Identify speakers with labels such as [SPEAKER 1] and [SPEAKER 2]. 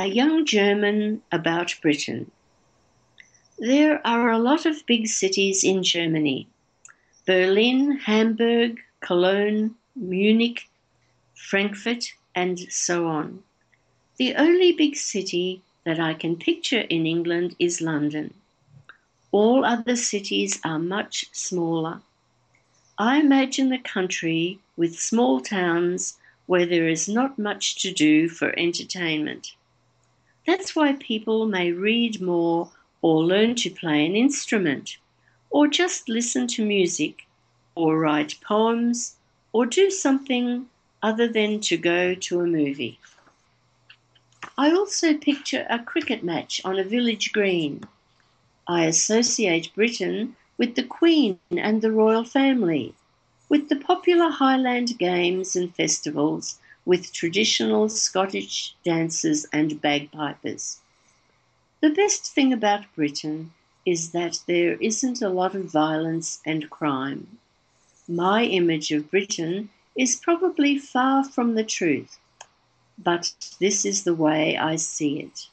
[SPEAKER 1] A young German about Britain. There are a lot of big cities in Germany Berlin, Hamburg, Cologne, Munich, Frankfurt, and so on. The only big city that I can picture in England is London. All other cities are much smaller. I imagine the country with small towns where there is not much to do for entertainment. That's why people may read more or learn to play an instrument, or just listen to music, or write poems, or do something other than to go to a movie. I also picture a cricket match on a village green. I associate Britain with the Queen and the royal family, with the popular Highland games and festivals, with traditional Scottish dancers and bagpipers. The best thing about Britain is that there isn't a lot of violence and crime. My image of Britain is probably far from the truth, but this is the way I see it.